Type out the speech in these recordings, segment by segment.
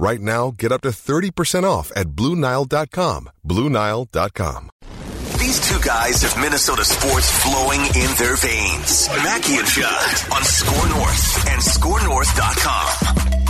Right now, get up to 30% off at BlueNile.com. BlueNile.com. These two guys have Minnesota sports flowing in their veins. Mackey and Judd on SKOR North and SKORNorth.com.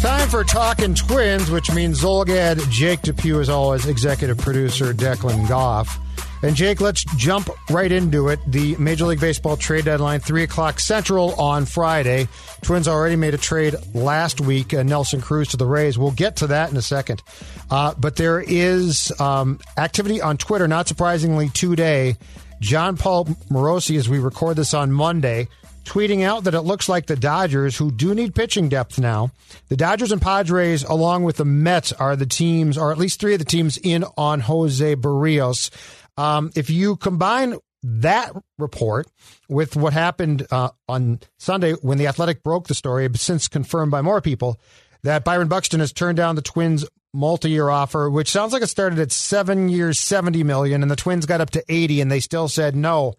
Time for Talking Twins, which means Zulgad, Jake Depew, as always, executive producer Declan Goff. And Jake, let's jump right into it. The Major League Baseball trade deadline, 3 o'clock Central on Friday. Twins already made a trade last week, uh, Nelson Cruz to the Rays. We'll get to that in a second. Uh, but there is um, activity on Twitter, not surprisingly, today. Jon Paul Morosi, as we record this on Monday, tweeting out that it looks like the Dodgers, who do need pitching depth now, the Dodgers and Padres, along with the Mets, are the teams, or at least three of the teams in on Jose Berrios. Um, if you combine that report with what happened uh, on Sunday when the Athletic broke the story, since confirmed by more people, that Byron Buxton has turned down the Twins' multi-year offer, which sounds like it started at seven years, seventy million, and the Twins got up to eighty, and they still said no.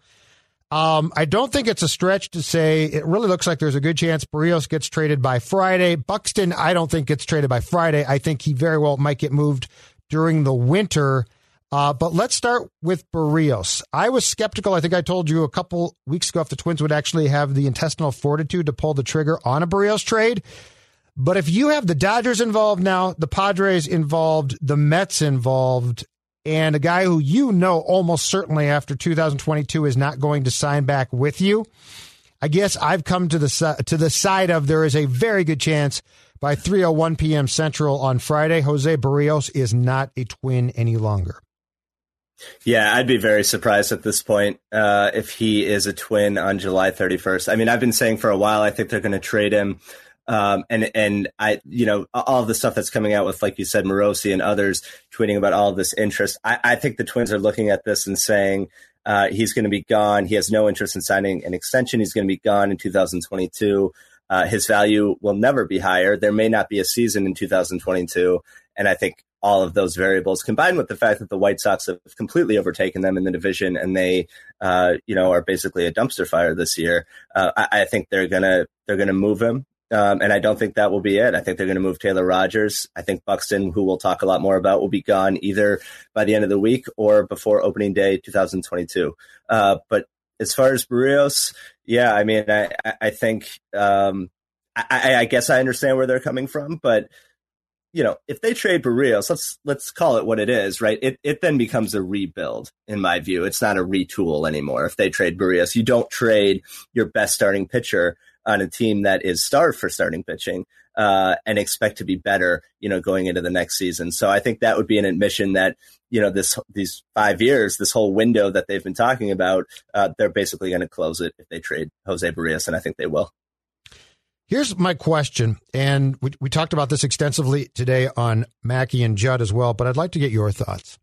Um, I don't think it's a stretch to say it really looks like there's a good chance Berrios gets traded by Friday. Buxton, I don't think gets traded by Friday. I think he very well might get moved during the winter. Uh, but let's start with Berrios. I was skeptical. I think I told you a couple weeks ago if the Twins would actually have the intestinal fortitude to pull the trigger on a Berrios trade. But if you have the Dodgers involved now, the Padres involved, the Mets involved, and a guy who you know almost certainly after 2022 is not going to sign back with you, I guess I've come to the to the side of there is a very good chance by 3:01 p.m. Central on Friday, Jose Berrios is not a Twin any longer. Yeah, I'd be very surprised at this point uh, if he is a twin on July 31st. I mean, I've been saying for a while I think they're going to trade him, um, and and I, you know, all the stuff that's coming out with, like you said, Morosi and others tweeting about all this interest. I, I think the Twins are looking at this and saying uh, he's going to be gone. He has no interest in signing an extension. He's going to be gone in 2022. Uh, his value will never be higher. There may not be a season in 2022, and I think all of those variables combined with the fact that the White Sox have completely overtaken them in the division and they, uh, you know, are basically a dumpster fire this year. Uh, I, I, think they're gonna they're gonna move him, um, and I don't think that will be it. I think they're gonna move Taylor Rogers. I think Buxton, who we'll talk a lot more about, will be gone either by the end of the week or before opening day 2022. Uh, but as far as Berrios, yeah, I mean, I I think um, I, I guess I understand where they're coming from, but you know, if they trade Berrios, let's let's call it what it is, right? It it then becomes a rebuild, in my view. It's not a retool anymore. If they trade Berrios, you don't trade your best starting pitcher on a team that is starved for starting pitching uh, and expect to be better, you know, going into the next season. So I think that would be an admission that you know this these five years, this whole window that they've been talking about, uh, they're basically going to close it if they trade Jose Berrios, and I think they will. Here's my question, and we, we talked about this extensively today on Mackey and Judd as well, but I'd like to get your thoughts.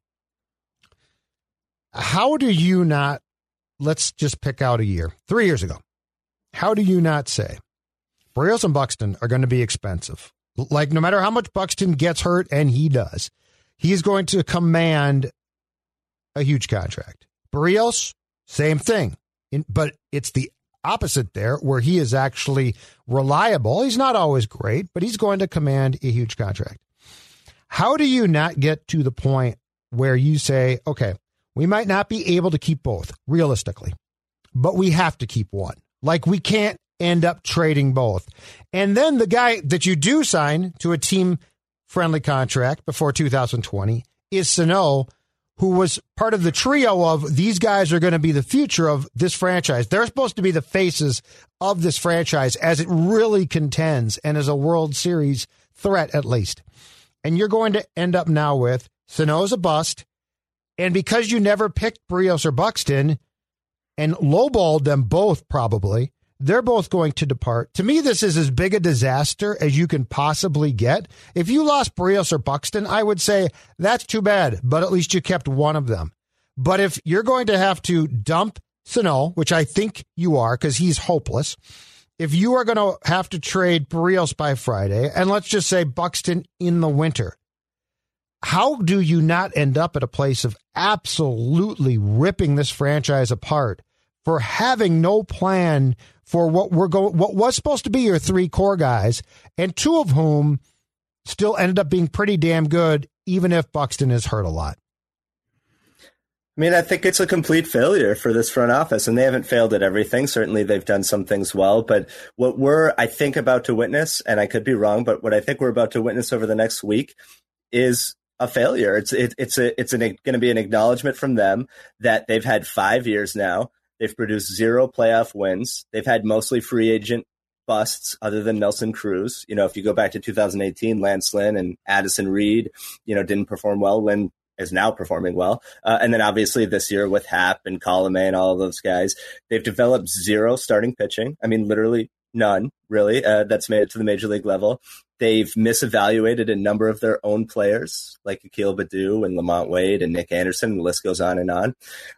How do you not, let's just pick out a year, three years ago, how do you not say Berrios and Buxton are going to be expensive? Like, no matter how much Buxton gets hurt, and he does, he's going to command a huge contract. Berrios, same thing. In, but it's the opposite there, where he is actually reliable. He's not always great, but he's going to command a huge contract. How do you not get to the point where you say, okay, we might not be able to keep both realistically, but we have to keep one? Like we can't end up trading both. And then the guy that you do sign to a team friendly contract before 2020 is Sano, who was part of the trio of these guys are going to be the future of this franchise. They're supposed to be the faces of this franchise as it really contends and as a World Series threat, at least. And you're going to end up now with Sano's a bust. And because you never picked Berrios or Buxton and lowballed them both, probably, they're both going to depart. To me, this is as big a disaster as you can possibly get. If you lost Berrios or Buxton, I would say that's too bad, but at least you kept one of them. But if you're going to have to dump Sano, which I think you are because he's hopeless, if you are going to have to trade Berrios by Friday, and let's just say Buxton in the winter, how do you not end up at a place of absolutely ripping this franchise apart for having no plan for what we're going what was supposed to be your three core guys and two of whom still ended up being pretty damn good even if Buxton is hurt a lot. I mean, I think it's a complete failure for this front office, and they haven't failed at everything. Certainly, they've done some things well, but what we're, I think, about to witness, and I could be wrong, but what I think we're about to witness over the next week is a failure. It's it, it's a it's going to be an acknowledgement from them that they've had five years now. They've produced zero playoff wins. They've had mostly free agent busts other than Nelson Cruz. You know, if you go back to 2018, Lance Lynn and Addison Reed, you know, didn't perform well. Lynn is now performing well. Uh, and then obviously this year with Happ and Colomé and all those guys, they've developed zero starting pitching. I mean, literally none really uh, that's made it to the major league level. They've misevaluated a number of their own players, like Akil Baddoo and LaMonte Wade and Nick Anderson. The list goes on and on.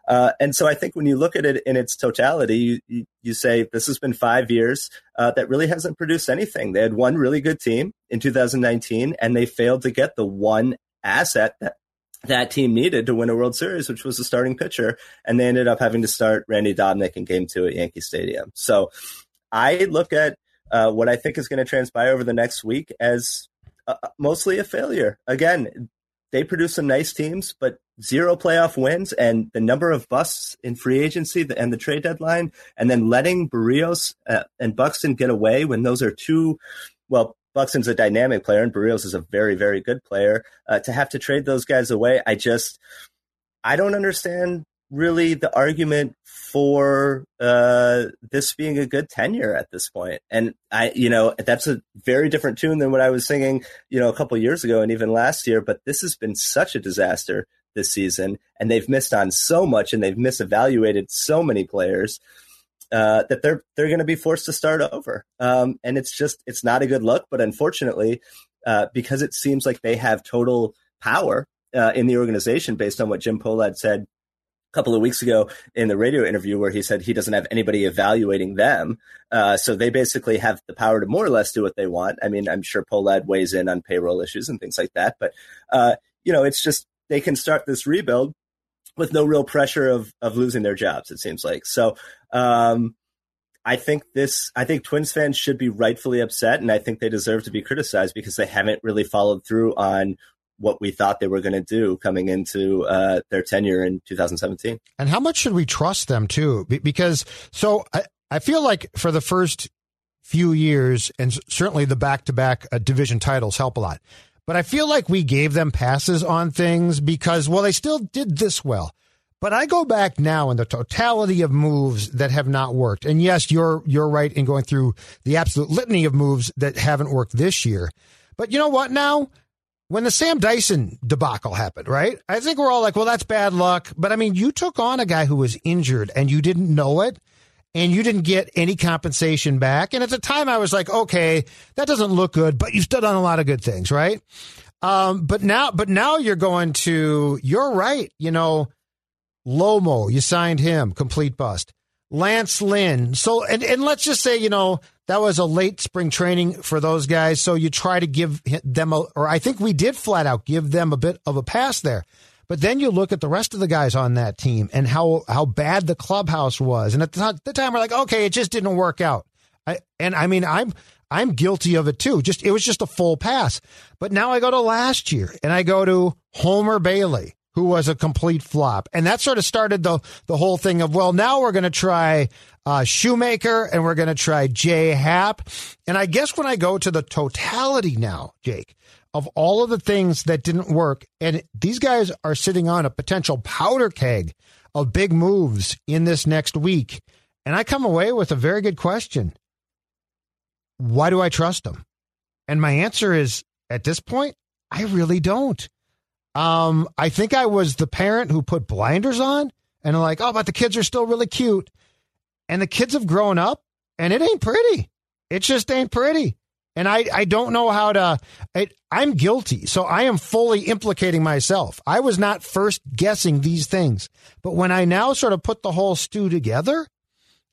Uh, and so I think when you look at it in its totality, you, you, say this has been five years uh, that really hasn't produced anything. They had one really good team in 2019, and they failed to get the one asset that that team needed to win a World Series, which was a starting pitcher, and they ended up having to start Randy Dobnak in Game Two at Yankee Stadium. So I look at uh, what I think is going to transpire over the next week as uh, mostly a failure. Again, they produce some nice teams, but zero playoff wins and the number of busts in free agency and the trade deadline, and then letting Berrios uh, and Buxton get away when those are two, well, Buxton's a dynamic player and Berrios is a very, very good player. Uh, to have to trade those guys away, I just, I don't understand really the argument for uh, this being a good tenure at this point. And I, you know, that's a very different tune than what I was singing, you know, a couple years ago and even last year. But this has been such a disaster this season, and they've missed on so much, and they've misevaluated so many players. Uh, that they're they're going to be forced to start over, um, and it's just it's not a good look. But unfortunately, uh, because it seems like they have total power uh, in the organization, based on what Jim Pohlad said couple of weeks ago in the radio interview where he said he doesn't have anybody evaluating them. Uh, so they basically have the power to more or less do what they want. I mean, I'm sure Pohlad weighs in on payroll issues and things like that, but uh, you know, it's just they can start this rebuild with no real pressure of of losing their jobs. It seems like so. Um, I think this. I think Twins fans should be rightfully upset, and I think they deserve to be criticized because they haven't really followed through on what we thought they were going to do coming into uh, their tenure in 2017. And how much should we trust them too? Because so I, I feel like for the first few years, and certainly the back to back division titles help a lot. But I feel like we gave them passes on things because, well, they still did this well. But I go back now in the totality of moves that have not worked. And yes, you're you're right in going through the absolute litany of moves that haven't worked this year. But you know what now? When the Sam Dyson debacle happened, right? I think we're all like, well, that's bad luck. But I mean, you took on a guy who was injured and you didn't know it and you didn't get any compensation back. And at the time, I was like, okay, that doesn't look good, but you've still done a lot of good things, right? Um, but now, but now you're going to, you're right. You know, Lomo, you signed him, complete bust. Lance Lynn. So, and, and let's just say, you know, that was a late spring training for those guys. So you try to give them a, or I think we did flat out give them a bit of a pass there. But then you look at the rest of the guys on that team and how, how bad the clubhouse was. And at the, time, we're like, okay, it just didn't work out. I, and I mean, I'm, I'm guilty of it too. Just, it was just a full pass. But now I go to last year and I go to Homer Bailey who was a complete flop. And that sort of started the, the whole thing of, well, now we're going to try uh, Shoemaker and we're going to try J Happ. And I guess when I go to the totality now, Jake, of all of the things that didn't work. And these guys are sitting on a potential powder keg of big moves in this next week. And I come away with a very good question. Why do I trust them? And my answer is at this point, I really don't. Um, I think I was the parent who put blinders on and like, oh, but the kids are still really cute. And the kids have grown up and it ain't pretty. It just ain't pretty. And I, I don't know how to, I, I'm guilty. So I am fully implicating myself. I was not first guessing these things. But when I now sort of put the whole stew together,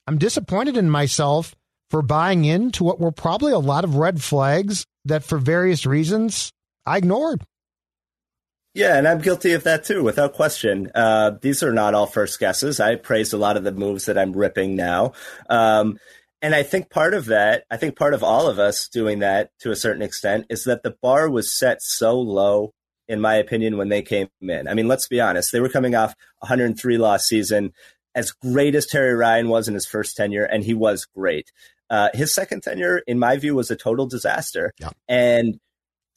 I'm disappointed in myself for buying into what were probably a lot of red flags that for various reasons I ignored. Yeah, and I'm guilty of that too, without question. Uh, these are not all first guesses. I praised a lot of the moves that I'm ripping now. Um, and I think part of that, I think part of all of us doing that to a certain extent is that the bar was set so low, in my opinion, when they came in. I mean, let's be honest. They were coming off 103 loss season, as great as Terry Ryan was in his first tenure, and he was great. Uh, his second tenure, in my view, was a total disaster. Yeah. And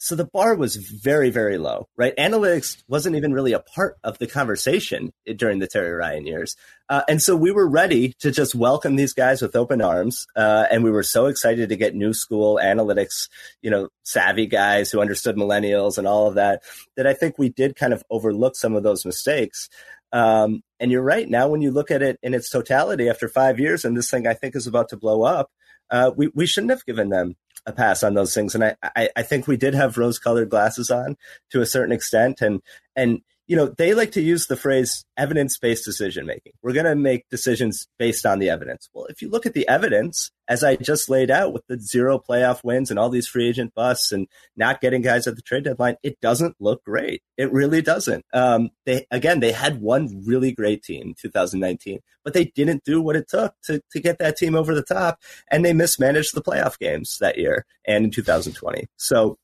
so the bar was very, very low, right? Analytics wasn't even really a part of the conversation during the Terry Ryan years. Uh, and so we were ready to just welcome these guys with open arms. Uh, and we were so excited to get new school analytics, you know, savvy guys who understood millennials and all of that, that I think we did kind of overlook some of those mistakes. Um, and you're right. Now, when you look at it in its totality after five years, and this thing I think is about to blow up, uh, we, we shouldn't have given them a pass on those things. And I, I, I think we did have rose colored glasses on to a certain extent. And, and, you know, they like to use the phrase evidence based decision making. We're going to make decisions based on the evidence. Well, if you look at the evidence, as I just laid out with the zero playoff wins and all these free agent busts and not getting guys at the trade deadline, it doesn't look great. It really doesn't. Um, they, again, they had one really great team in 2019, but they didn't do what it took to, to get that team over the top and they mismanaged the playoff games that year and in 2020. So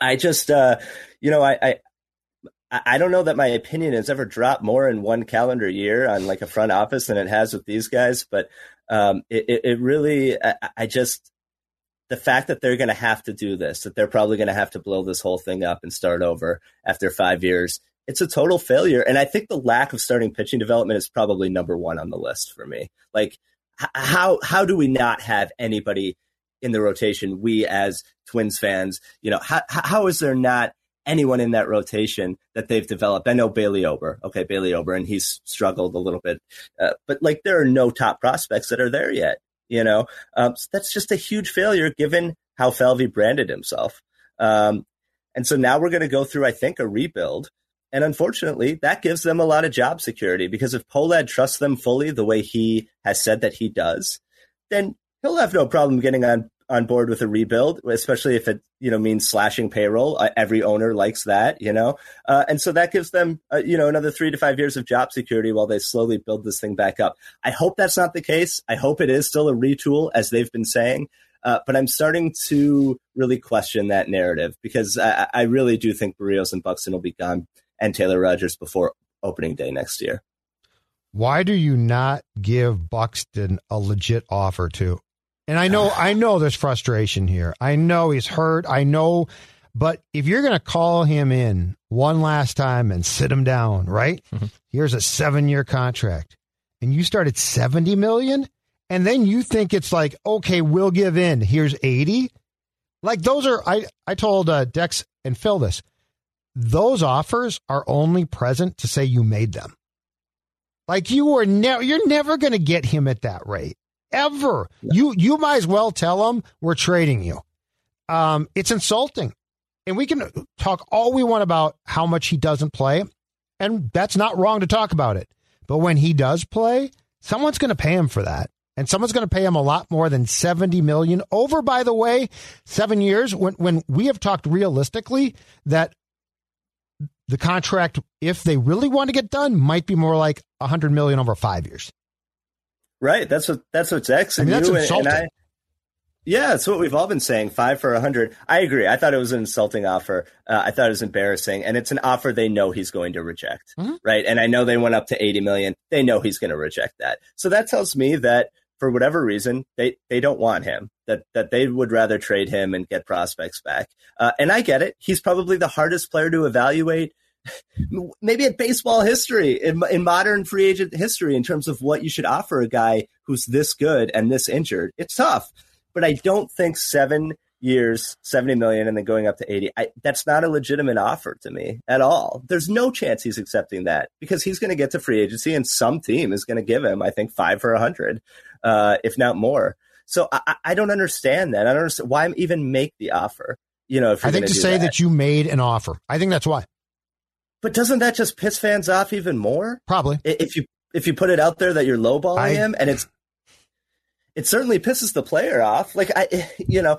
I just, uh, you know, I, I, I don't know that my opinion has ever dropped more in one calendar year on like a front office than it has with these guys. But um, it, it, really, I, I just, the fact that they're going to have to do this, that they're probably going to have to blow this whole thing up and start over after five years, it's a total failure. And I think the lack of starting pitching development is probably number one on the list for me. Like, how how do we not have anybody in the rotation? We as Twins fans, you know, how how is there not anyone in that rotation that they've developed. I know Bailey Ober. Okay, Bailey Ober, and he's struggled a little bit. Uh, but like there are no top prospects that are there yet. You know, um, so that's just a huge failure given how Falvey branded himself. Um, and so now we're going to go through, I think, a rebuild. And unfortunately, that gives them a lot of job security because if Pohlad trusts them fully the way he has said that he does, then he'll have no problem getting on on board with a rebuild, especially if it you know means slashing payroll. Uh, every owner likes that, you know, uh, and so that gives them uh, you know another three to five years of job security while they slowly build this thing back up. I hope that's not the case. I hope it is still a retool, as they've been saying. Uh, but I'm starting to really question that narrative because I, I really do think Berrios and Buxton will be gone and Taylor Rogers before opening day next year. Why do you not give Buxton a legit offer to? And I know, I know there's frustration here. I know he's hurt. I know, but if you're going to call him in one last time and sit him down, right? Mm-hmm. Here's a seven year contract and you start at 70 million and then you think it's like, okay, we'll give in. Here's 80. Like those are, I, I told uh, Dex and Phil this. Those offers are only present to say you made them. Like you were never, you're never going to get him at that rate ever. You you might as well tell them we're trading you. Um, it's insulting, and we can talk all we want about how much he doesn't play, and that's not wrong to talk about it. But when he does play, someone's going to pay him for that, and someone's going to pay him a lot more than seventy million. Over, by the way, seven years. When when we have talked realistically that the contract, if they really want to get done, might be more like a hundred million over five years. Right. That's what that's what's X and I mean, that's you insulting. and I. Yeah, it's what we've all been saying. Five for a hundred. I agree. I thought it was an insulting offer. Uh, I thought it was embarrassing, and it's an offer they know he's going to reject, mm-hmm. right? And I know they went up to eighty million. They know he's going to reject that. So that tells me that for whatever reason, they they don't want him. that that they would rather trade him and get prospects back. Uh, and I get it. He's probably the hardest player to evaluate. Maybe in baseball history, in, in modern free agent history, in terms of what you should offer a guy who's this good and this injured, it's tough. But I don't think seven years, 70 million, and then going up to 80. I, that's not a legitimate offer to me at all. There's no chance he's accepting that because he's going to get to free agency and some team is going to give him, I think, five for a hundred, uh, if not more. So I, I, don't understand that. I don't understand why even make the offer. You know, I think to say that. that you made an offer, I think that's why. But doesn't that just piss fans off even more? Probably. If you if you put it out there that you're lowballing I, him, and it's it certainly pisses the player off. Like I, you know,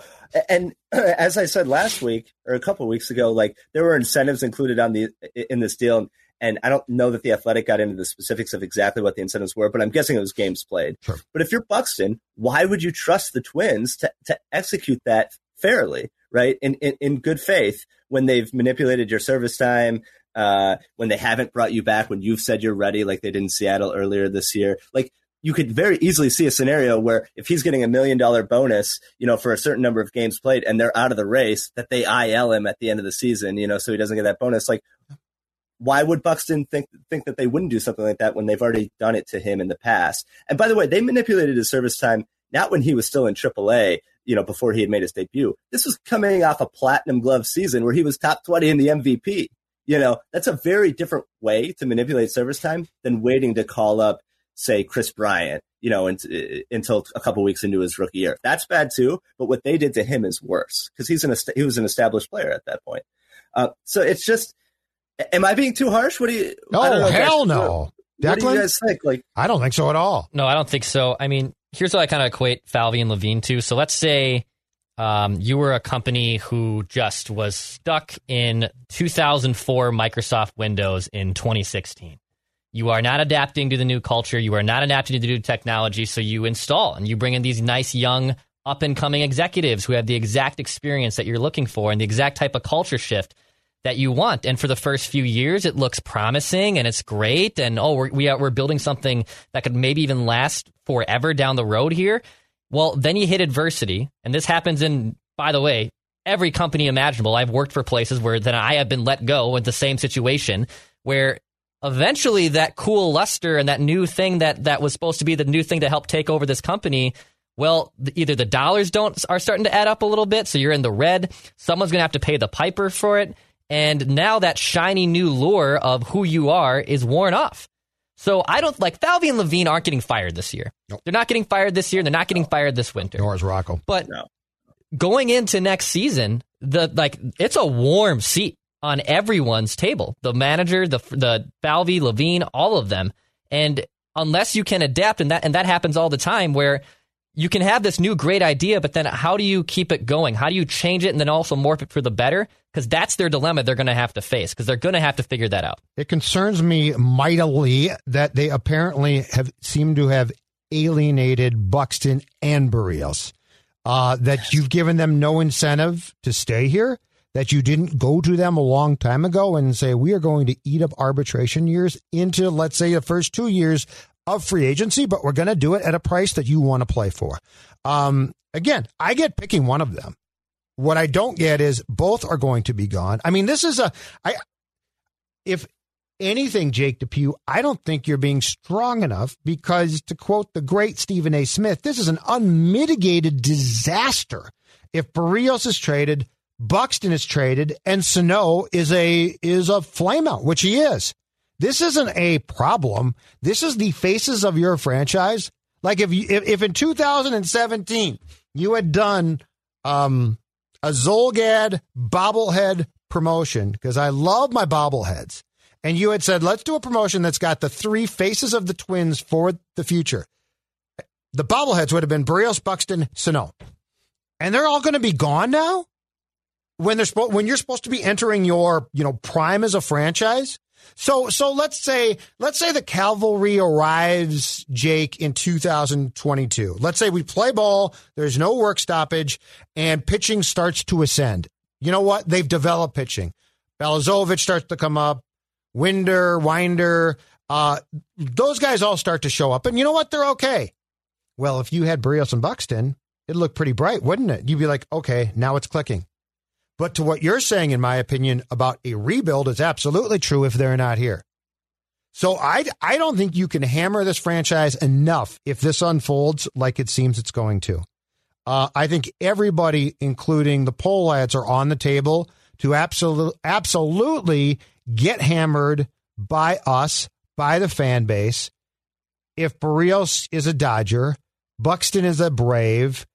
and as I said last week or a couple weeks ago, like there were incentives included on the in this deal, and I don't know that the Athletic got into the specifics of exactly what the incentives were, but I'm guessing it was games played. Sure. But if you're Buxton, why would you trust the Twins to to execute that fairly, right? In in, in good faith when they've manipulated your service time. Uh, when they haven't brought you back, when you've said you're ready, like they did in Seattle earlier this year, like you could very easily see a scenario where if he's getting a million dollar bonus, you know, for a certain number of games played and they're out of the race, that they IL him at the end of the season, you know, so he doesn't get that bonus. Like, why would Buxton think think that they wouldn't do something like that when they've already done it to him in the past? And by the way, they manipulated his service time not when he was still in AAA, you know, before he had made his debut. This was coming off a platinum glove season where he was top 20 in the MVP. You know, that's a very different way to manipulate service time than waiting to call up say Kris Bryant, you know, until a couple weeks into his rookie year. That's bad too. But what they did to him is worse because he's an he was an established player at that point. Uh, so it's just, am I being too harsh? What do you? Oh hell no. Declan? What do you guys think? Like, I don't think so at all. No, I don't think so. I mean, here's what I kind of equate Falvey and Levine to. So let's say um, you were a company who just was stuck in 2004 Microsoft Windows in 2016. You are not adapting to the new culture. You are not adapting to the new technology. So you install and you bring in these nice young up and coming executives who have the exact experience that you're looking for and the exact type of culture shift that you want. And for the first few years, it looks promising and it's great. And oh, we're, we are, we're building something that could maybe even last forever down the road here. Well, then you hit adversity. And this happens in, by the way, every company imaginable. I've worked for places where then I have been let go in the same situation where eventually that cool luster and that new thing that that was supposed to be the new thing to help take over this company well either the dollars don't are starting to add up a little bit so you're in the red someone's going to have to pay the piper for it and now that shiny new lure of who you are is worn off so I don't like Falvey and Levine aren't getting fired this year. Nope. They're not getting fired this year. They're not getting no. fired this winter. Nor is Rocco. But no. going into next season, the like it's a warm seat on everyone's table. The manager, the the Falvey, Levine, all of them. And unless you can adapt, and that and that happens all the time, where you can have this new great idea, but then how do you keep it going? How do you change it and then also morph it for the better? Because that's their dilemma they're going to have to face because they're going to have to figure that out. It concerns me mightily that they apparently have seemed to have alienated Buxton and Berrios. Uh, that you've given them no incentive to stay here that you didn't go to them a long time ago and say, we are going to eat up arbitration years into, let's say, the first two years of free agency, but we're going to do it at a price that you want to play for. Um, again, I get picking one of them. What I don't get is both are going to be gone. I mean, this is a, I, if anything, Jake Depew, I don't think you're being strong enough because, to quote the great Stephen A. Smith, this is an unmitigated disaster. If Berrios is traded, Buxton is traded and Sano is a is a flameout, which he is. This isn't a problem. This is the faces of your franchise. Like if you if, if in 2017 you had done um, a Zulgad bobblehead promotion because I love my bobbleheads, and you had said let's do a promotion that's got the three faces of the Twins for the future. The bobbleheads would have been Berrios, Buxton, Sano, and they're all going to be gone now when they're spo- when you're supposed to be entering your you know prime as a franchise. So so let's say let's say the cavalry arrives, Jake, in 2022. Let's say we play ball. There's no work stoppage, and pitching starts to ascend. You know what? They've developed pitching. Balazovic starts to come up. Winder, Winder, uh, those guys all start to show up, and you know what? They're okay. Well, if you had Berrios and Buxton, it'd look pretty bright, wouldn't it? You'd be like, okay, now it's clicking. But to what you're saying, in my opinion, about a rebuild is absolutely true if they're not here. So I, I don't think you can hammer this franchise enough if this unfolds like it seems it's going to. Uh, I think everybody, including the Pohlads, are on the table to absolutely absolutely get hammered by us, by the fan base. If Berrios is a Dodger, Buxton is a Brave,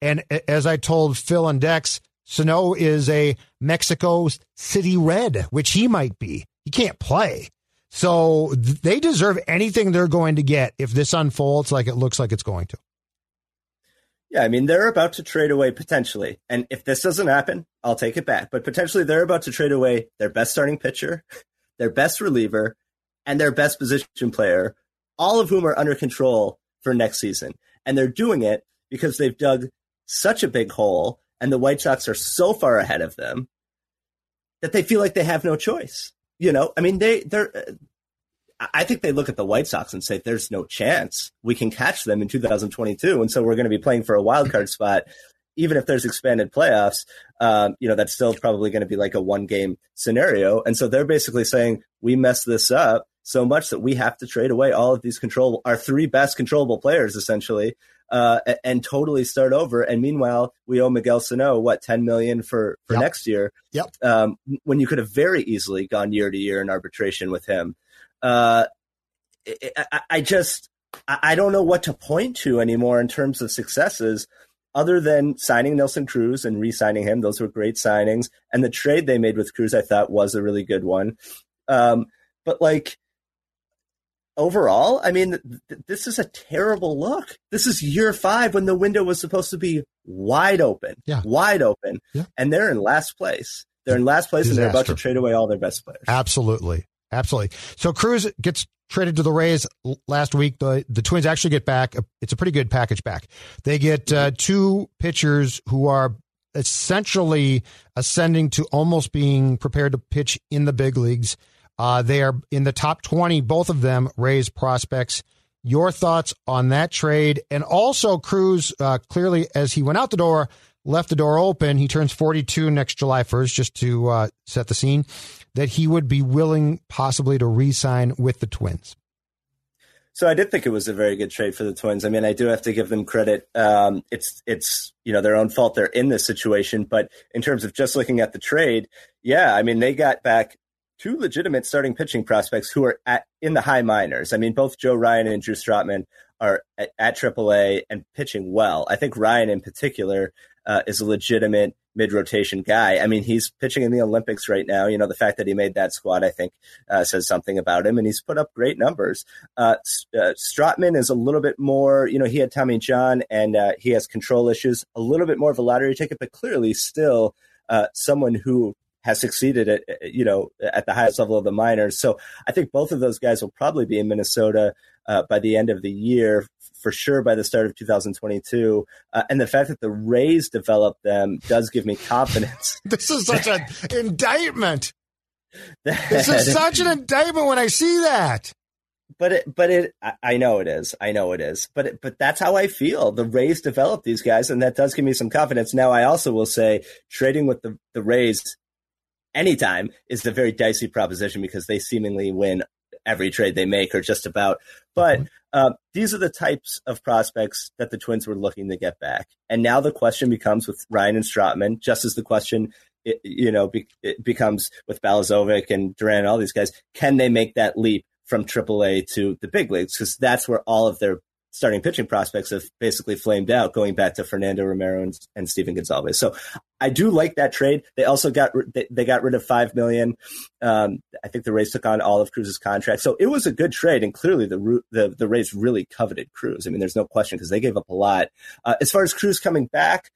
and as I told Phil and Dex, Sano is a Mexico City Red, which he might be. He can't play. So they deserve anything they're going to get if this unfolds like it looks like it's going to. Yeah, I mean, they're about to trade away potentially. And if this doesn't happen, I'll take it back. But potentially they're about to trade away their best starting pitcher, their best reliever, and their best position player, all of whom are under control for next season. And they're doing it because they've dug such a big hole and the White Sox are so far ahead of them that they feel like they have no choice. You know, I mean, they, they're, I think they look at the White Sox and say, "There's no chance we can catch them in 2022," and so we're going to be playing for a wild card spot. Even if there's expanded playoffs, um, you know that's still probably going to be like a one game scenario. And so they're basically saying we messed this up so much that we have to trade away all of these control our three best controllable players essentially uh, and totally start over. And meanwhile, we owe Miguel Sano what ten million for for Yep. next year. Yep. Um, when you could have very easily gone year to year in arbitration with him. Uh, I, I- just I I don't know what to point to anymore in terms of successes. Other than signing Nelson Cruz and re-signing him, those were great signings, and the trade they made with Cruz, I thought, was a really good one. Um, but like overall, I mean, th- this is a terrible look. This is year five when the window was supposed to be wide open, Yeah. wide open, Yeah. and they're in last place. They're in last place, and they're about to trade away all their best players. Absolutely. Absolutely. So Cruz gets traded to the Rays last week. The the Twins actually get back. It's a pretty good package back. They get uh, two pitchers who are essentially ascending to almost being prepared to pitch in the big leagues. Uh, they are in the top 20, both of them Rays prospects. Your thoughts on that trade? And also, Cruz, uh, clearly, as he went out the door, left the door open. He turns 42 next July 1st, just to uh, set the scene, that he would be willing possibly to re sign with the Twins. So I did think it was a very good trade for the Twins. I mean, I do have to give them credit. Um, it's it's you know their own fault they're in this situation, but in terms of just looking at the trade, yeah, I mean they got back two legitimate starting pitching prospects who are at in the high minors. I mean, both Joe Ryan and Drew Strotman are at, at AAA and pitching well. I think Ryan in particular uh, is a legitimate mid rotation guy. I mean, he's pitching in the Olympics right now. You know, the fact that he made that squad, I think, uh, says something about him, and he's put up great numbers. Uh, uh, Strotman is a little bit more, you know, he had Tommy John and uh, he has control issues, a little bit more of a lottery ticket, but clearly still uh, someone who has succeeded at, you know, at the highest level of the minors. So I think both of those guys will probably be in Minnesota uh, by the end of the year, for sure by the start of 2022. Uh, and the fact that the Rays developed them does give me confidence. This is such an indictment. that- This is such an indictment when I see that. but it, but it, I, I know it is. I know it is. But it, but that's how I feel. The Rays developed these guys, and that does give me some confidence. Now, I also will say trading with the the Rays anytime is a very dicey proposition because they seemingly win every trade they make, or just about. But uh, these are the types of prospects that the Twins were looking to get back, and now the question becomes with Ryan and Strotman, just as the question. It, you know, be, it becomes with Balazovic and Duran and all these guys. Can they make that leap from AAA to the big leagues because that's where all of their starting pitching prospects have basically flamed out, going back to Fernando Romero and, and Stephen Gonsalves. So I do like that trade. They also got they, they got rid of five million. Um, I think the Rays took on all of Cruz's contract, so it was a good trade. And clearly, the the the Rays really coveted Cruz. I mean, there's no question because they gave up a lot. Uh, as far as Cruz coming back,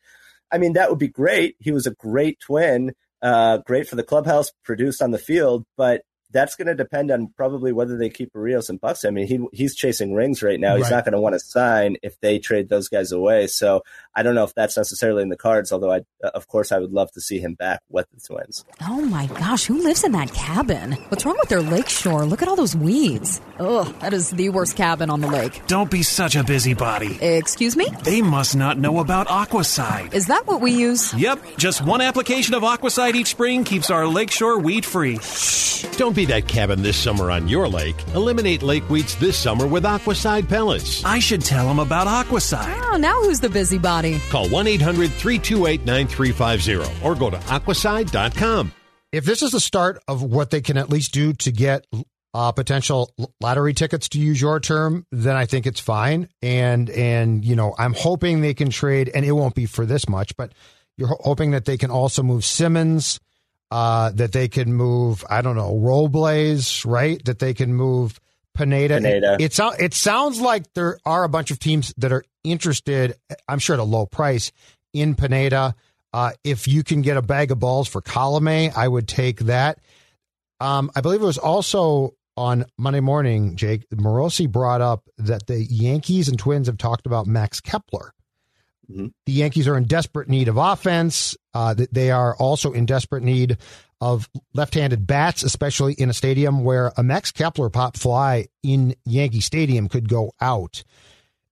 I mean, that would be great. He was a great twin, uh, great for the clubhouse, produced on the field, but that's going to depend on probably whether they keep Berrios and Bucks. I mean, he he's chasing rings right now. He's Right. not going to want to sign if they trade those guys away. So I don't know if that's necessarily in the cards. Although I, of course, I would love to see him back with the Twins. Oh my gosh, who lives in that cabin? What's wrong with their lakeshore? Look at all those weeds. Ugh, that is the worst cabin on the lake. Don't be such a busybody. Excuse me? They must not know about Aquacide. Is that what we use? Yep, just one application of Aquacide each spring keeps our lakeshore weed free. Shh. Don't be that cabin this summer on your lake. Eliminate lake weeds this summer with Aquacide pellets. I should tell them about Aquacide. Oh, now who's the busybody? Call 1 800 328 9350 or go to aquacide.com. if this is the start of what they can at least do to get uh, potential lottery tickets, to use your term, then I think it's fine. And and you know, I'm hoping they can trade, and it won't be for this much, but you're hoping that they can also move Simmons, uh, that they can move, I don't know, Robles, right? That they can move Pineda. Pineda. It, sou- it sounds like there are a bunch of teams that are interested. I'm sure at a low price in Pineda. Uh, if you can get a bag of balls for Colome, I would take that. Um, I believe it was also on Monday morning, Jake Morosi brought up that the Yankees and Twins have talked about Max Kepler. Mhm. The Yankees are in desperate need of offense. Uh, they are also in desperate need of left-handed bats, especially in a stadium where a Max Kepler pop fly in Yankee Stadium could go out.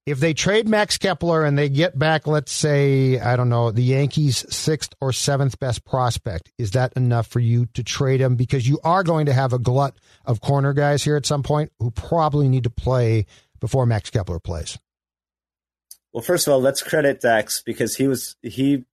If they trade Max Kepler and they get back, let's say, I don't know, the Yankees' sixth or seventh best prospect, is that enough for you to trade him? Because you are going to have a glut of corner guys here at some point who probably need to play before Max Kepler plays. Well, first of all, let's credit Dex because he was he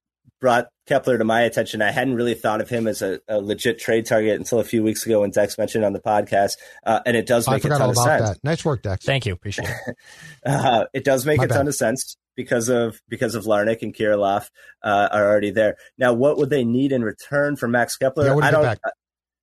brought Kepler to my attention. I hadn't really thought of him as a, a legit trade target until a few weeks ago when Dex mentioned on the podcast, uh, and it does I make a ton all of sense. that. Nice work, Dex. Thank you. Appreciate it. Uh, it does make My a ton of sense because of because of Larnach and Kirilloff uh, are already there. Now, what would they need in return for Max Kepler? Yeah, I don't.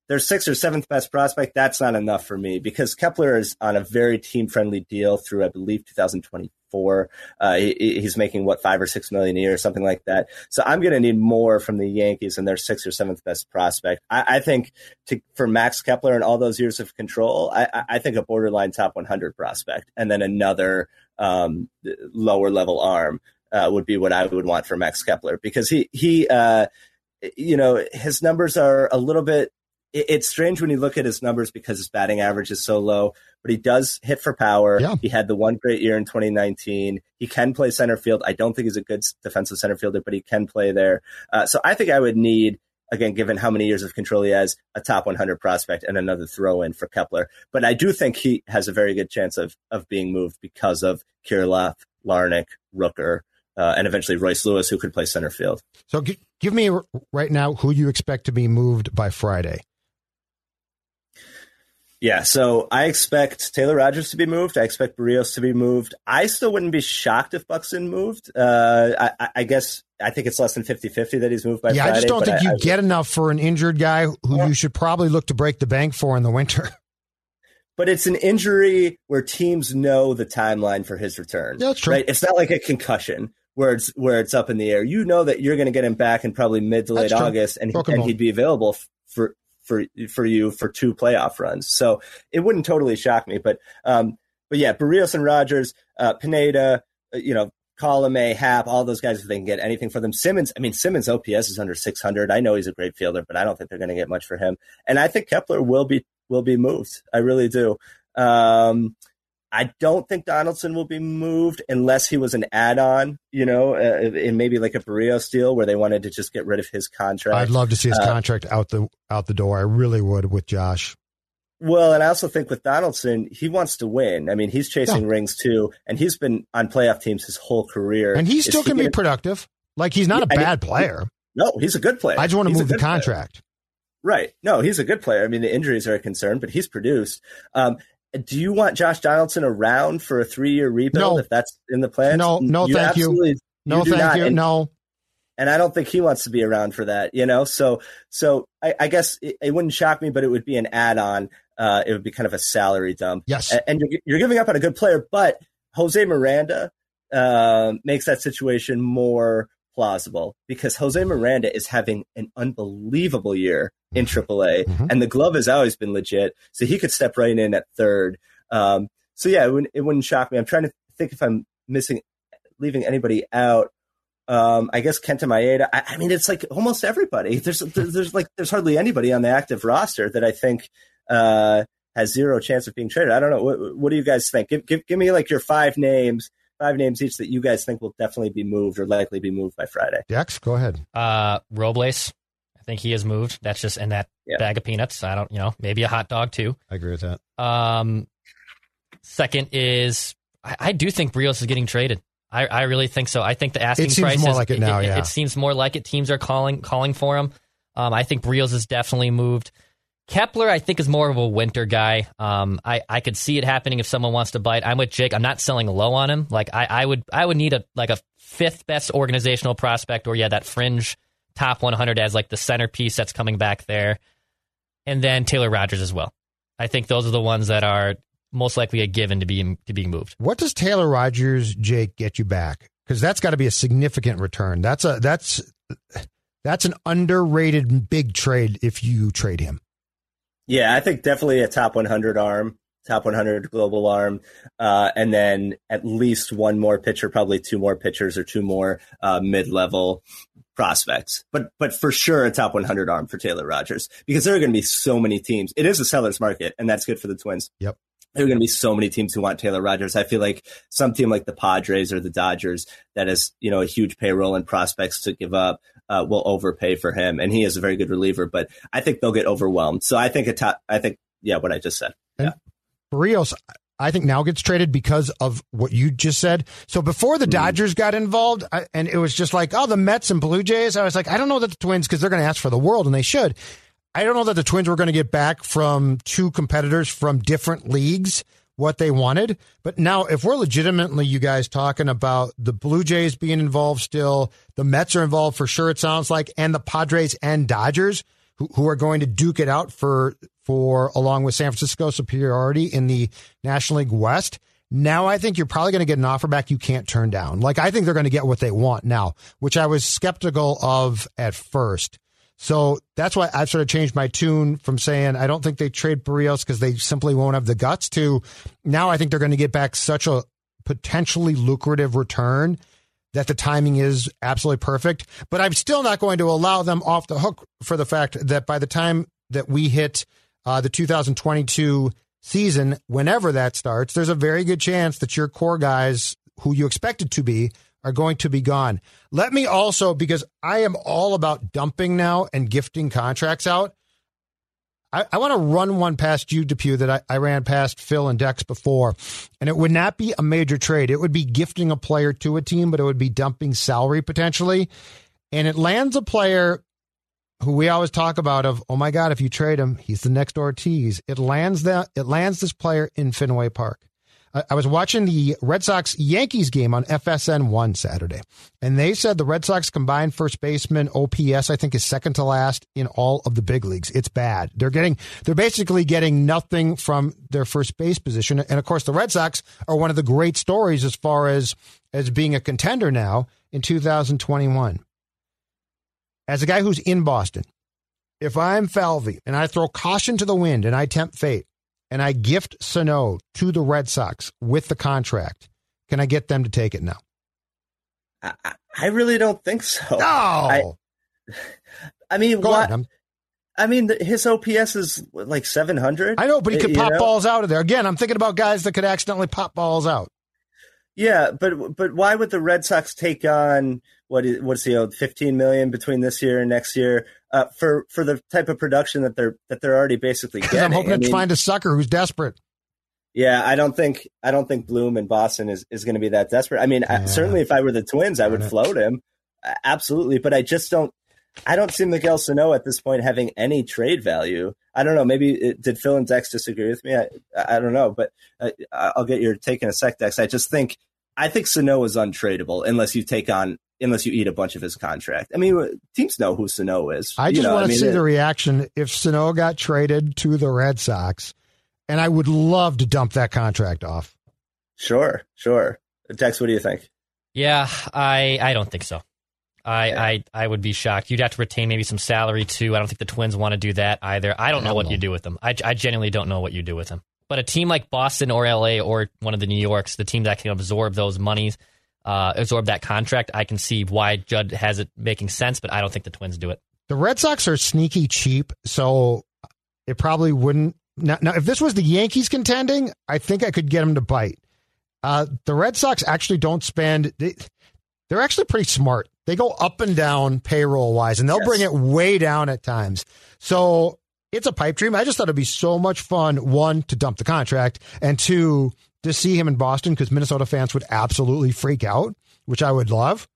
Their sixth or seventh best prospect. That's not enough for me because Kepler is on a very team friendly deal through, I believe, 2024. Uh, he, he's making what five or six million a year, something like that. So I'm going to need more from the Yankees and their sixth or seventh best prospect. I, I think to, for Max Kepler and all those years of control, I, I- I think a borderline top 100 prospect and then another um, lower level arm uh, would be what I would want for Max Kepler because he he uh, you know his numbers are a little bit. It- It's strange when you look at his numbers because his batting average is so low, but he does hit for power. Yeah. He had the one great year in 2019. He can play center field. I don't think he's a good defensive center fielder, but he can play there. Uh, so I think I would need again, given how many years of control he has, a top 100 prospect and another throw in for Kepler. But I do think he has a very good chance of of being moved because of Kirilloff, Larnach, Rooker, uh, and eventually Royce Lewis, who could play center field. So g- give me r- right now who you expect to be moved by Friday. Yeah, so I expect Taylor Rogers to be moved. I expect Berrios to be moved. I still wouldn't be shocked if Buxton moved. Uh, I, I- I guess I think it's less than 50-50 that he's moved by yeah, Friday. I just don't think you I- get enough for an injured guy who you should probably look to break the bank for in the winter. but it's an injury where teams know the timeline for his return. Yeah, that's true. Right? It's not like a concussion where it's where it's up in the air. You know that you're going to get him back in probably mid to late August, and, Broken and he'd be available for for for you for two playoff runs. So it wouldn't totally shock me. But um, but yeah, Barrios and Rogers, uh, Pineda, uh, you know. Colome, Happ, all those guys, if they can get anything for them. Simmons, I mean, Simmons' OPS is under 600. I know he's a great fielder, but I don't think they're going to get much for him. And I think Kepler will be will be moved. I really do. Um, I don't think Donaldson will be moved unless he was an add-on, you know, uh, in maybe like a Berrios deal where they wanted to just get rid of his contract. I'd love to see his Uh, contract out the out the door. I really would with Josh. Well, and I also think with Donaldson, he wants to win. I mean, he's chasing Yeah. rings too, and he's been on playoff teams his whole career. And he Is still can be gonna- productive. Like he's not a Yeah, mean- bad player. No, he's a good player. I just want to He's move the good player. contract. Right. No, he's a good player. I mean, the injuries are a concern, but he's produced. Um, do you want Josh Donaldson around for a three-year rebuild No. if that's in the plan? No, no, thank you. No, do thank you. And- no. and I don't think he wants to be around for that, you know. So, so I, I guess it, it wouldn't shock me, but it would be an add-on. Uh, it would be kind of a salary dump. Yes. A- and, you're, you're giving up on a good player, but Jose Miranda um, makes that situation more plausible because Jose Miranda is having an unbelievable year in AAA, mm-hmm. and the glove has always been legit, so he could step right in at third. Um, so yeah, it wouldn't, it wouldn't shock me. I'm trying to think if I'm missing, leaving anybody out. Um, I guess Kenta Maeda. I, I, mean, it's like almost everybody. There's, there's, there's like there's hardly anybody on the active roster that I think uh, has zero chance of being traded. I don't know. What, what do you guys think? Give, give, give me like your five names, five names each that you guys think will definitely be moved or likely be moved by Friday. Dex, go ahead. Uh, Robles. I think he has moved. That's just in that yeah. bag of peanuts. I don't, you know, maybe a hot dog too. I agree with that. Um, second is I, I do think Berrios is getting traded. I, I really think so. I think the asking it seems price more is, like it now. It, yeah, it, seems more like it. Teams are calling calling for him. Um, I think Berrios is definitely moved. Kepler, I think, is more of a winter guy. Um, I, I could see it happening if someone wants to bite. I'm with Jake. I'm not selling low on him. Like I, I would I would need a like a fifth best organizational prospect, or yeah, that fringe top 100 as like the centerpiece that's coming back there, and then Taylor Rogers as well. I think those are the ones that are most likely a given to be to be moved. What does Taylor Rogers, Jake, get you back? Because that's got to be a significant return. That's a that's that's an underrated big trade if you trade him. Yeah, I think definitely a top 100 arm, top 100 global arm, uh, and then at least one more pitcher, probably two more pitchers or two more uh, mid level prospects. But but for sure a top 100 arm for Taylor Rogers because there are going to be so many teams. It is a seller's market, and that's good for the Twins. Yep there are going to be so many teams who want Taylor Rogers. I feel like some team like the Padres or the Dodgers that has, you know, a huge payroll and prospects to give up uh, will overpay for him. And he is a very good reliever, but I think they'll get overwhelmed. So I think a top, I think, yeah, what I just said. Yeah. Berrios, I think now gets traded because of what you just said. So before the mm. Dodgers got involved, I, and it was just like, oh, the Mets and Blue Jays. I was like, I don't know that the Twins because they're going to ask for the world, and they should. I don't know that the Twins were going to get back from two competitors from different leagues what they wanted. But now, if we're legitimately, you guys talking about the Blue Jays being involved still, the Mets are involved for sure, it sounds like, and the Padres and Dodgers, who, who are going to duke it out for, for, along with San Francisco superiority in the National League West. Now I think you're probably going to get an offer back you can't turn down. Like I think they're going to get what they want now, which I was skeptical of at first. So that's why I've sort of changed my tune from saying I don't think they trade Berrios because they simply won't have the guts to now I think they're going to get back such a potentially lucrative return that the timing is absolutely perfect. But I'm still not going to allow them off the hook for the fact that by the time that we hit uh, the 2022 season, whenever that starts, there's a very good chance that your core guys who you expected to be are going to be gone. Let me also, because I am all about dumping now and gifting contracts out. I, I want to run one past you, Depew, that I, I ran past Phil and Dex before. And it would not be a major trade. It would be gifting a player to a team, but it would be dumping salary potentially. And it lands a player who we always talk about of, oh my God, if you trade him, he's the next Ortiz. It lands that it lands this player in Fenway Park. I was watching the Red Sox Yankees game on FSN one Saturday, and they said the Red Sox combined first baseman OPS I think is second to last in all of the big leagues. It's bad. They're getting they're basically getting nothing from their first base position, and of course the Red Sox are one of the great stories as far as as being a contender now in 2021. As a guy who's in Boston, if I'm Falvey and I throw caution to the wind and I tempt fate, and I gift Sano to the Red Sox with the contract, can I get them to take it now? I, I really don't think so. No. I, I mean, Go what? I mean, his OPS is like 700. I know, but he uh, could pop know? balls out of there. Again, I'm thinking about guys that could accidentally pop balls out. Yeah, but but why would the Red Sox take on what is what's the old 15 million between this year and next year uh, for for the type of production that they're that they're already basically getting? I'm hoping I to mean, find a sucker who's desperate. Yeah, I don't think I don't think Bloom in Boston is, is going to be that desperate. I mean, yeah. I, certainly if I were the Twins, I would float him, absolutely. But I just don't. I don't see Miguel Sano at this point having any trade value. I don't know. Maybe it, did Phil and Dex disagree with me? I, I don't know, but uh, I'll get your take in a sec, Dex. I just think I think Sano is untradeable unless you take on unless you eat a bunch of his contract. I mean, teams know who Sano is. I just want to I mean, see it, the reaction if Sano got traded to the Red Sox, and I would love to dump that contract off. Sure, sure. Dex, what do you think? Yeah, I I don't think so. I, I I would be shocked. You'd have to retain maybe some salary too. I don't think the Twins want to do that either. I don't know what you do with them. I, I genuinely don't know what you do with them. But a team like Boston or LA or one of the New Yorks, the team that can absorb those monies, uh, absorb that contract, I can see why Judd has it making sense. But I don't think the Twins do it. The Red Sox are sneaky cheap, so it probably wouldn't. Now, now if this was the Yankees contending, I think I could get them to bite. Uh, the Red Sox actually don't spend. They, they're actually pretty smart. They go up and down payroll wise, and they'll Yes. bring it way down at times. So it's a pipe dream. I just thought it'd be so much fun, one, to dump the contract, and two, to see him in Boston because Minnesota fans would absolutely freak out, which I would love.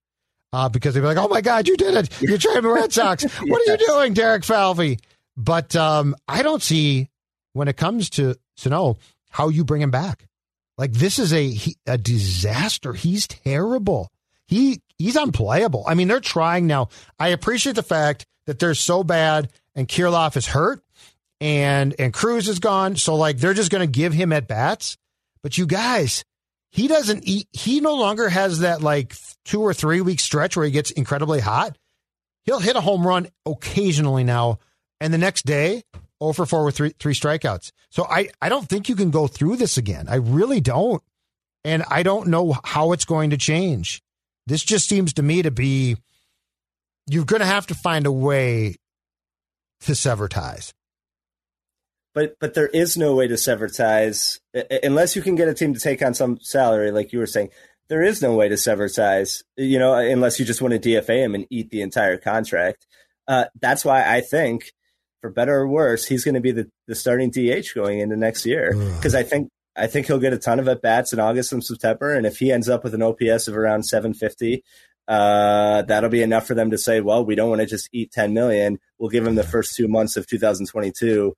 Uh, because they'd be like, "Oh my God, you did it! You traded the Red Sox. What are you doing, Derek Falvey?" But um, I don't see when it comes to Sano how you bring him back. Like this is a a disaster. He's terrible. He he's unplayable. I mean, they're trying now. I appreciate the fact that they're so bad and Kirilloff is hurt and and Cruz is gone. So like they're just going to give him at bats. But you guys, he doesn't eat. He no longer has that like two or three week stretch where he gets incredibly hot. He'll hit a home run occasionally now, and the next day, 0 for 4 with three three strikeouts. So I I don't think you can go through this again. I really don't, and I don't know how it's going to change. This just seems to me to be you're going to have to find a way to sever ties. But but there is no way to sever ties unless you can get a team to take on some salary, like you were saying. There is no way to sever ties, you know, unless you just want to DFA him and eat the entire contract. Uh, that's why I think, for better or worse, he's going to be the, the starting DH going into next year because I think I think he'll get a ton of at bats in August and September, and if he ends up with an OPS of around 750, uh, that'll be enough for them to say, well, we don't want to just eat 10 million. We'll give him the first two months of 2022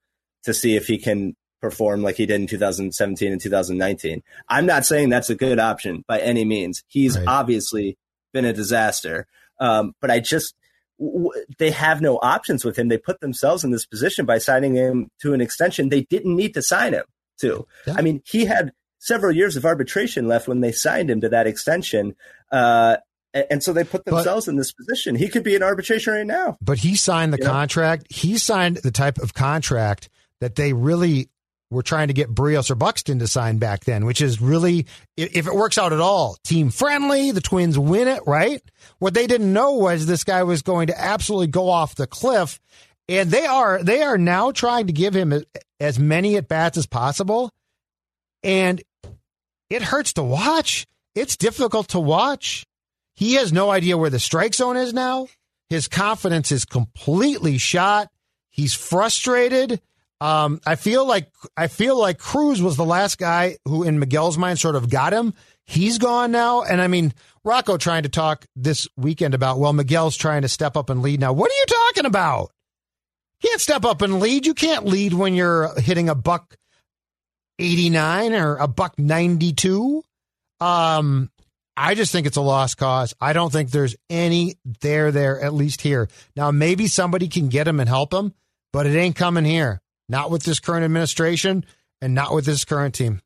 to see if he can perform like he did in 2017 and 2019. I'm not saying that's a good option by any means. He's Right. obviously been a disaster. Um, but I just, w- they have no options with him. They put themselves in this position by signing him to an extension they didn't need to sign him to. Yeah. I mean, he had several years of arbitration left when they signed him to that extension. Uh, and so they put But- themselves in this position. He could be in arbitration right now. But he signed the contract. He signed the type of contract that they really were trying to get Berrios or Buxton to sign back then, which is really, if it works out at all, team friendly. The Twins win it, right? What they didn't know was this guy was going to absolutely go off the cliff, and they are they are now trying to give him as, as many at bats as possible, and it hurts to watch. It's difficult to watch. He has no idea where the strike zone is now. His confidence is completely shot. He's frustrated. Um, I feel like I feel like Cruz was the last guy who, in Miguel's mind, sort of got him. He's gone now, and I mean Rocco trying to talk this weekend about well, Miguel's trying to step up and lead now. What are you talking about? Can't step up and lead. You can't lead when you're hitting a buck eighty nine or a buck ninety two. Um, I just think it's a lost cause. I don't think there's any there there at least here. Now maybe somebody can get him and help him, but it ain't coming here. Not with this current administration and not with this current team.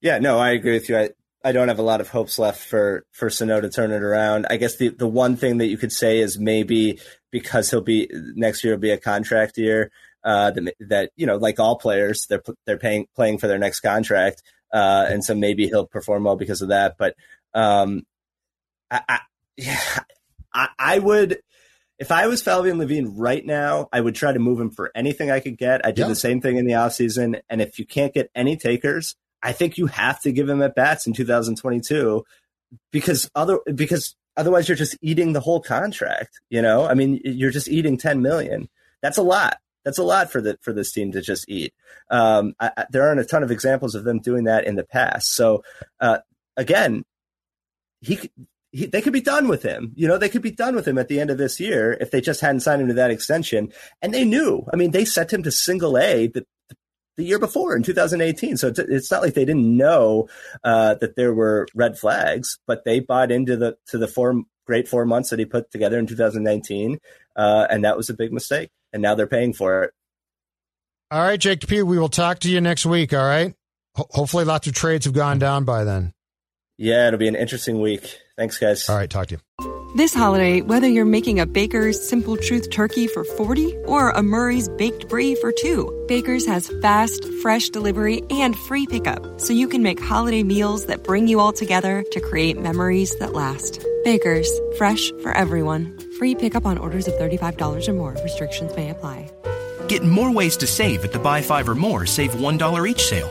Yeah, no, I agree with you. I, I don't have a lot of hopes left for for Sano to turn it around. I guess the the one thing that you could say is maybe because he'll be next year will be a contract year. Uh, that, that you know, like all players, they're they're paying playing for their next contract, uh, and so maybe he'll perform well because of that. But um, I, I, yeah, I, I would. If I was Falvey and Levine right now, I would try to move him for anything I could get. I did Yeah. the same thing in the offseason. And if you can't get any takers, I think you have to give him at bats in 2022 because other because otherwise you're just eating the whole contract. You know, I mean, you're just eating 10 million. That's a lot. That's a lot for the for this team to just eat. Um, I, I, there aren't a ton of examples of them doing that in the past. So uh, again, he, could- he they could be done with him. You know, they could be done with him at the end of this year if they just hadn't signed him to that extension. And they knew. I mean, they sent him to single A the, the year before in 2018. So it's, it's not like they didn't know uh, that there were red flags, but they bought into the to the four great four months that he put together in 2019, uh, and that was a big mistake. And now they're paying for it. All right, Jake Depew, we will talk to you next week. All right. Ho- hopefully, lots of trades have gone down by then. Yeah, it'll be an interesting week. Thanks, guys. All right, talk to you. This holiday, whether you're making a Baker's Simple Truth turkey for 40 or a Murray's Baked Brie for 2, Baker's has fast, fresh delivery and free pickup, so you can make holiday meals that bring you all together to create memories that last. Baker's, fresh for everyone. Free pickup on orders of $35 or more. Restrictions may apply. Get more ways to save at the Buy Five or More Save $1 each sale.